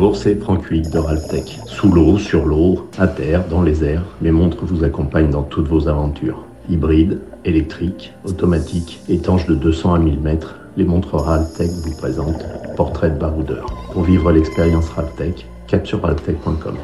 Bonjour, c'est Franck de Raltech. Sous l'eau, sur l'eau, à terre, dans les airs, mes montres vous accompagnent dans toutes vos aventures. Hybrides, électriques, automatiques, étanches de 200 à 1000 mètres, les montres Raltech vous présentent Portrait de baroudeur. Pour vivre l'expérience Raltech, cap sur raltech.com.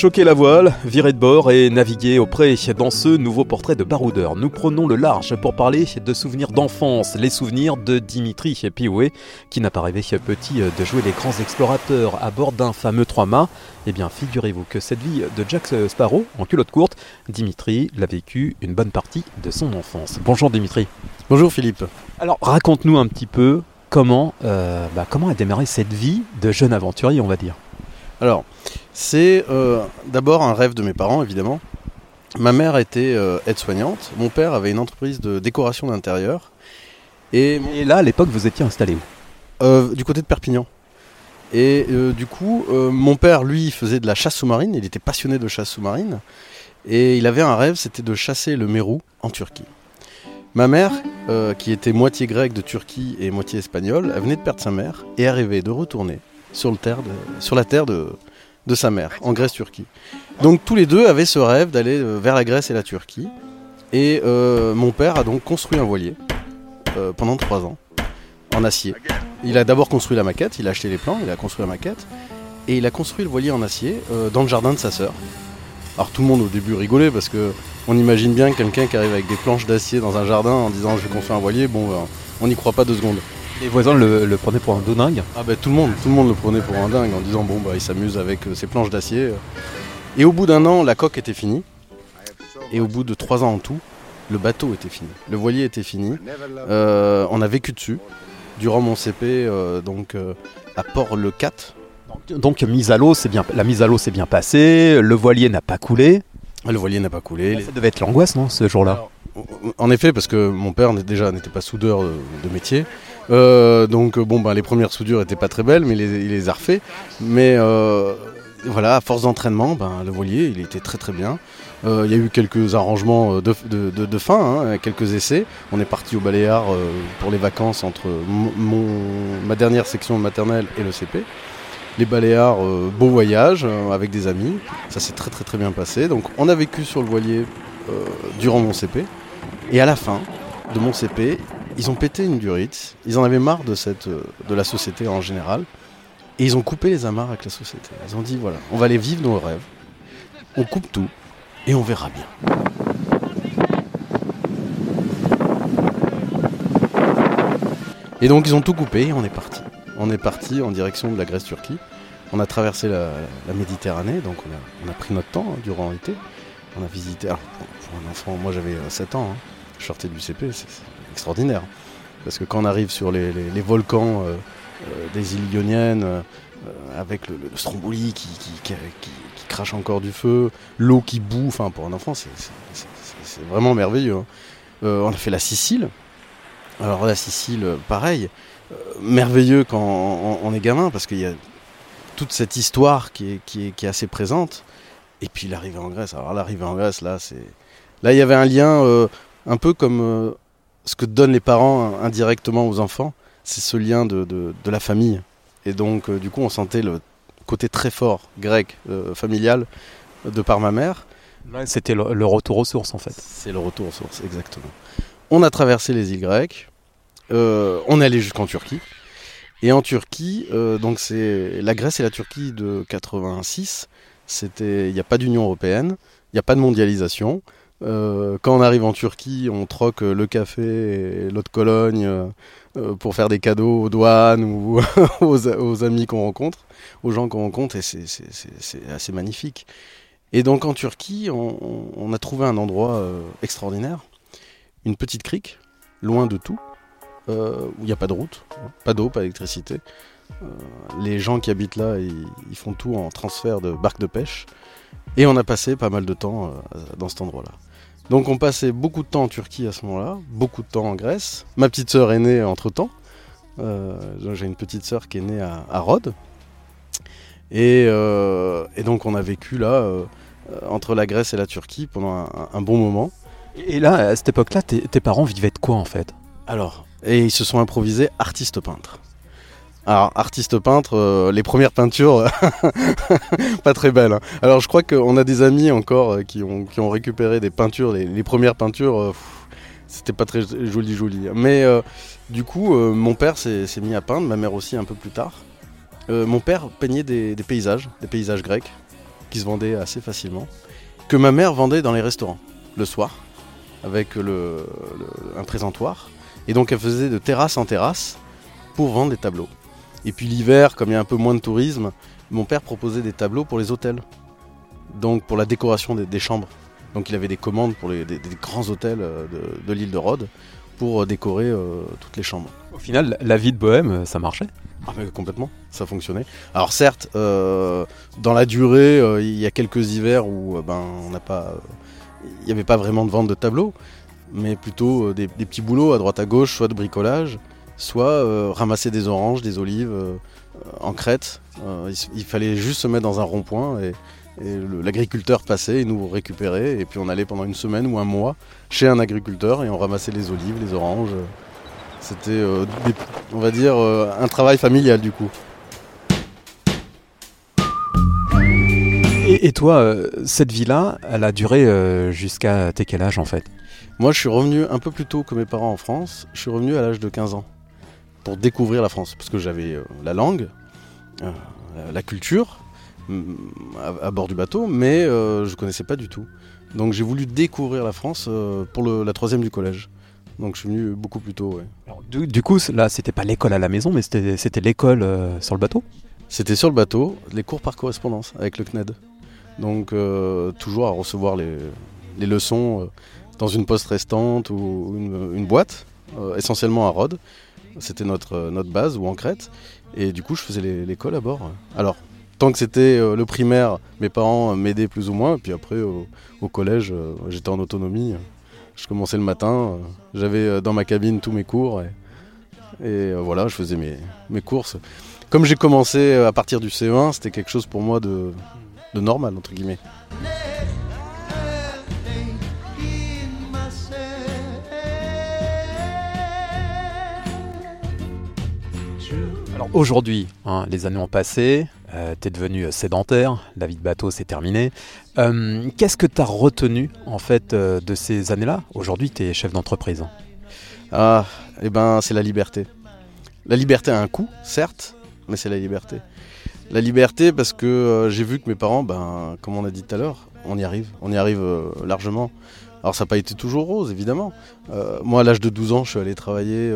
Choquer la voile, virer de bord et naviguer au près dans ce nouveau portrait de baroudeur. Nous prenons le large pour parler de souvenirs d'enfance, les souvenirs de Dimitri Pioué, qui n'a pas rêvé petit de jouer les grands explorateurs à bord d'un fameux trois-mâts. Eh bien, figurez-vous que cette vie de Jack Sparrow, en culotte courte, Dimitri l'a vécu une bonne partie de son enfance. Bonjour Dimitri. Bonjour Philippe. Alors, raconte-nous un petit peu comment, euh, bah, comment a démarré cette vie de jeune aventurier, on va dire. Alors, c'est euh, d'abord un rêve de mes parents, évidemment. Ma mère était euh, aide-soignante. Mon père avait une entreprise de décoration d'intérieur. Et, là, à l'époque, vous étiez installé où? Euh, Du côté de Perpignan. Et du coup, mon père, lui, faisait de la chasse sous-marine. Il était passionné de chasse sous-marine. Et il avait un rêve, c'était de chasser le mérou en Turquie. Ma mère, qui était moitié grecque de Turquie et moitié espagnole, elle venait de perdre sa mère et arrivait de retourner sur, la terre de, sa mère, en Grèce-Turquie. Donc tous les deux avaient ce rêve d'aller euh, vers la Grèce et la Turquie. Et euh, mon père a donc construit un voilier euh, pendant trois ans, en acier. Il a d'abord construit la maquette, il a acheté les plans, il a construit la maquette, et il a construit le voilier en acier dans le jardin de sa sœur. Alors tout le monde au début rigolait parce que on imagine bien quelqu'un qui arrive avec des planches d'acier dans un jardin en disant je vais construire un voilier, bon on n'y croit pas deux secondes. Les voisins le, prenaient pour un dingue Ah ben tout le monde, tout le monde le prenait pour un dingue en disant bon bah il s'amuse avec euh, ses planches d'acier. Et au bout d'un an, la coque était finie. Et au bout de trois ans en tout, le bateau était fini. Le voilier était fini. Euh, on a vécu dessus durant mon CP euh, donc à Port-le-Cat. Donc, mise à l'eau, c'est bien, la mise à l'eau s'est bien passée, le voilier n'a pas coulé. Le voilier n'a pas coulé. Ça devait être l'angoisse, non, ce jour-là? En effet, parce que mon père déjà n'était pas soudeur de métier. Euh, donc bon bah les premières soudures étaient pas très belles, mais il les, a refait. Mais euh, voilà, à force d'entraînement, ben, le voilier il était très très bien. Euh, il y a eu quelques arrangements de, fin, hein, quelques essais. On est parti au Baléares pour les vacances entre ma dernière section maternelle et le CP. Les Baléares, beau voyage avec des amis. Ça s'est très très très bien passé. Donc on a vécu sur le voilier durant mon CP. Et à la fin de mon CP, ils ont pété une durite, ils en avaient marre de, cette, euh, de la société en général, et ils ont coupé les amarres avec la société. Ils ont dit voilà, on va aller vivre nos rêves, on coupe tout, et on verra bien. Et donc ils ont tout coupé et on est parti. On est parti en direction de la Grèce-Turquie. On a traversé la, Méditerranée, donc on a, pris notre temps hein, durant l'été. On a visité. pour, un enfant, moi j'avais 7 euh, ans, hein. Je sortais du CP, c'est extraordinaire. Parce que quand on arrive sur les, volcans euh, euh, des îles Ioniennes, euh, avec le, Stromboli qui, crache encore du feu, l'eau qui boue, enfin pour un enfant c'est vraiment merveilleux. Hein. on a fait la Sicile. Alors la Sicile, pareil, merveilleux quand on, est gamin, parce qu'il y a toute cette histoire qui est, assez présente. Et puis l'arrivée en Grèce. Alors l'arrivée en Grèce, là, c'est. Là, il y avait un lien un peu comme ce que donnent les parents indirectement aux enfants, c'est ce lien de, la famille. Et donc, euh, du coup, on sentait le côté très fort grec, euh, familial, de par ma mère. C'était le, retour aux sources, en fait. C'est le retour aux sources, exactement. On a traversé les îles grecques, euh, on est allé jusqu'en Turquie. Et en Turquie, donc c'est la Grèce et la Turquie de 86. C'était, il n'y a pas d'Union européenne, il n'y a pas de mondialisation. Euh, quand on arrive en Turquie, on troque le café et l'eau de Cologne euh, pour faire des cadeaux aux douanes ou aux, amis qu'on rencontre, aux gens qu'on rencontre, et c'est assez magnifique. Et donc en Turquie, on, a trouvé un endroit euh, extraordinaire, une petite crique, loin de tout, où il n'y a pas de route, pas d'eau, pas d'électricité. les gens qui habitent là, ils, font tout en transfert de barques de pêche. Et on a passé pas mal de temps dans cet endroit-là. Donc on passait beaucoup de temps en Turquie à ce moment-là, beaucoup de temps en Grèce. Ma petite sœur est née entre-temps. Euh, j'ai une petite sœur qui est née à, Rhodes. Euh, et, donc on a vécu là euh, entre la Grèce et la Turquie pendant un, bon moment. Et là, à cette époque-là, tes, parents vivaient de quoi en fait? Alors, et ils se sont improvisés artistes peintres. Alors, artiste peintre, les premières peintures, pas très belles. Hein. Alors, je crois qu'on a des amis encore qui, ont, qui, ont, récupéré des peintures, les, premières peintures, c'était pas très joli, joli. Mais du coup, mon père s'est mis à peindre, ma mère aussi un peu plus tard. Euh, mon père peignait des, paysages, des paysages grecs, qui se vendaient assez facilement, que ma mère vendait dans les restaurants le soir, avec un présentoir. Et donc elle faisait de terrasse en terrasse pour vendre des tableaux. Et puis l'hiver, comme il y a un peu moins de tourisme, mon père proposait des tableaux pour les hôtels, donc pour la décoration des, chambres. Donc il avait des commandes pour les, des, grands hôtels euh, de, l'île de Rhodes pour euh, décorer toutes les chambres. Au final, la vie de bohème, ça marchait ah complètement, ça fonctionnait. Alors certes, euh, dans la durée, euh, il y a quelques hivers où euh, ben on n'a pas, il n'y avait pas vraiment de vente de tableaux, mais plutôt des, petits boulots à droite à gauche, soit de bricolage, soit ramasser des oranges, des olives en crête. Il, fallait juste se mettre dans un rond-point et, l'agriculteur passait et nous récupérait et puis on allait pendant une semaine ou un mois chez un agriculteur et on ramassait les olives, les oranges. C'était, euh, on va dire, euh, un travail familial du coup. Et, toi, euh, cette vie-là, elle a duré jusqu'à tes quel âge en fait? Moi, je suis revenu un peu plus tôt que mes parents en France. Je suis revenu à l'âge de 15 ans pour découvrir la France, parce que j'avais la langue, la culture mm, à, bord du bateau, mais je ne connaissais pas du tout. Donc j'ai voulu découvrir la France pour la troisième du collège. Donc je suis venu beaucoup plus tôt. du, coup, là, c'était pas l'école à la maison, mais c'était l'école euh, sur le bateau? C'était sur le bateau, les cours par correspondance avec le CNED. Donc euh, toujours à recevoir les, leçons euh, dans une poste restante ou une, boîte, essentiellement à Rhodes. C'était notre, notre base ou en Crète. Et du coup, je faisais l'école à bord. Alors, tant que c'était le primaire, mes parents m'aidaient plus ou moins. Puis après, au collège, j'étais en autonomie. Je commençais le matin, euh, j'avais euh, dans ma cabine tous mes cours et, euh, voilà, je faisais mes, mes courses. Comme j'ai commencé à partir du CE1, c'était quelque chose pour moi de, de normal, entre guillemets. Alors aujourd'hui, hein, les années ont passé, euh, tu es devenu euh, sédentaire, la vie de bateau c'est terminé. Euh, qu'est-ce que tu as retenu en fait de ces années-là? Aujourd'hui, tu es chef d'entreprise. Ah, eh ben c'est la liberté. La liberté a un coût, certes, mais c'est la liberté. La liberté parce que j'ai vu que mes parents, ben, comme on a dit tout à l'heure, on y arrive, on y arrive largement. Alors ça n'a pas été toujours rose, évidemment. moi, à l'âge de 12 ans, je suis allé travailler,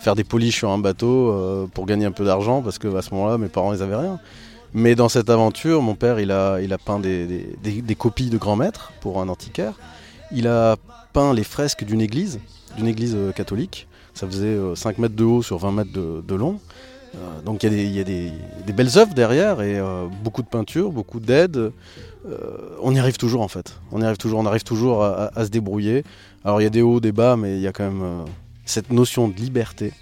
faire des polish sur un bateau pour gagner un peu d'argent, parce que à ce moment-là, mes parents, ils avaient rien. Mais dans cette aventure, mon père, il a, il a peint des, copies de grands maîtres pour un antiquaire. Il a peint les fresques d'une église, d'une église catholique. Ça faisait 5 mètres de haut sur 20 mètres de, long. Donc il y a, des, belles œuvres derrière et beaucoup de peinture, beaucoup d'aide. on y arrive toujours en fait. On y arrive toujours, on arrive toujours à, à se débrouiller. Alors il y a des hauts, des bas, mais il y a quand même cette notion de liberté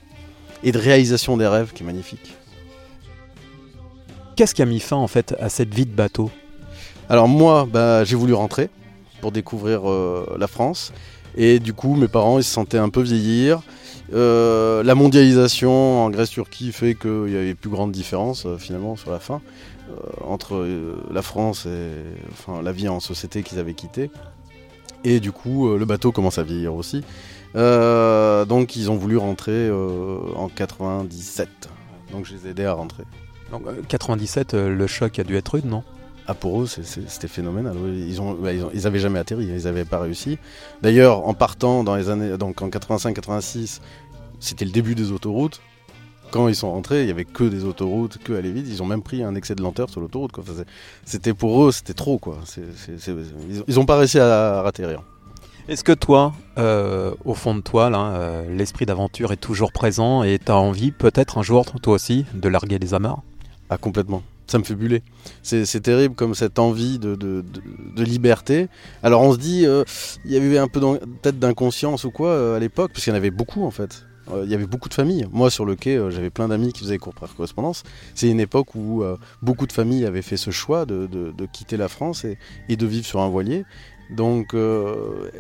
et de réalisation des rêves qui est magnifique. Qu'est-ce qui a mis fin en fait à cette vie de bateau? Alors moi, bah, j'ai voulu rentrer pour découvrir euh, la France. Et du coup, mes parents, ils se sentaient un peu vieillir. Euh, la mondialisation en Grèce-Turquie fait qu'il y avait plus grande différence euh, finalement sur la fin entre la France et enfin, la vie en société qu'ils avaient quittée. Et du coup, le bateau commence à vieillir aussi. Euh, donc ils ont voulu rentrer euh, en 97. Donc je les ai aidés à rentrer. Donc 97, euh, le choc a dû être rude, non? Ah pour eux, c'était phénoménal. Bah, ils, ont, ils, avaient jamais atterri, ils n'avaient pas réussi. D'ailleurs, en partant dans les années, donc en 85-86, c'était le début des autoroutes. Quand ils sont rentrés, il y avait que des autoroutes, que aller vite. Ils ont même pris un excès de lenteur sur l'autoroute. c'était pour eux, c'était trop quoi. ils n'ont pas réussi à, à atterrir. Est-ce que toi, euh, au fond de toi, euh, l'esprit d'aventure est toujours présent et tu as envie peut-être un jour, toi aussi, de larguer les amarres? Ah complètement. Ça me fait buller. C'est terrible comme cette envie de, liberté. Alors on se dit, euh, il y avait un peu peut-être d'inconscience ou quoi à l'époque, parce qu'il y en avait beaucoup en fait. Euh, Il y avait beaucoup de familles. Moi, sur le quai, euh, j'avais plein d'amis qui faisaient cours correspondance. C'est une époque où euh, beaucoup de familles avaient fait ce choix de, quitter la France et, de vivre sur un voilier. Donc, euh,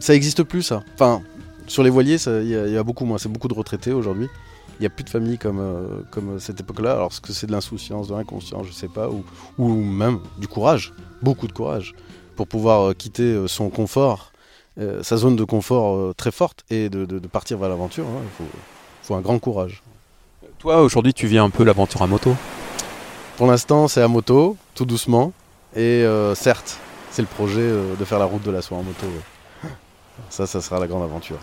ça n'existe plus, ça. Enfin, sur les voiliers, il y a beaucoup moins. C'est beaucoup de retraités aujourd'hui. Il n'y a plus de familles comme, euh, comme cette époque-là. Alors, est-ce que c'est de l'insouciance, de l'inconscience, je sais pas, ou, ou même du courage, beaucoup de courage, pour pouvoir euh, quitter euh, son confort, euh, sa zone de confort euh, très forte, et de, de- de partir vers l'aventure. hein. Il faut, faut un grand courage. Toi, aujourd'hui, tu vis un peu l'aventure à moto? Pour l'instant, c'est à moto, tout doucement, et euh, certes, c'est le projet euh, de faire la route de la soie en moto. ouais. Ça, ça sera la grande aventure.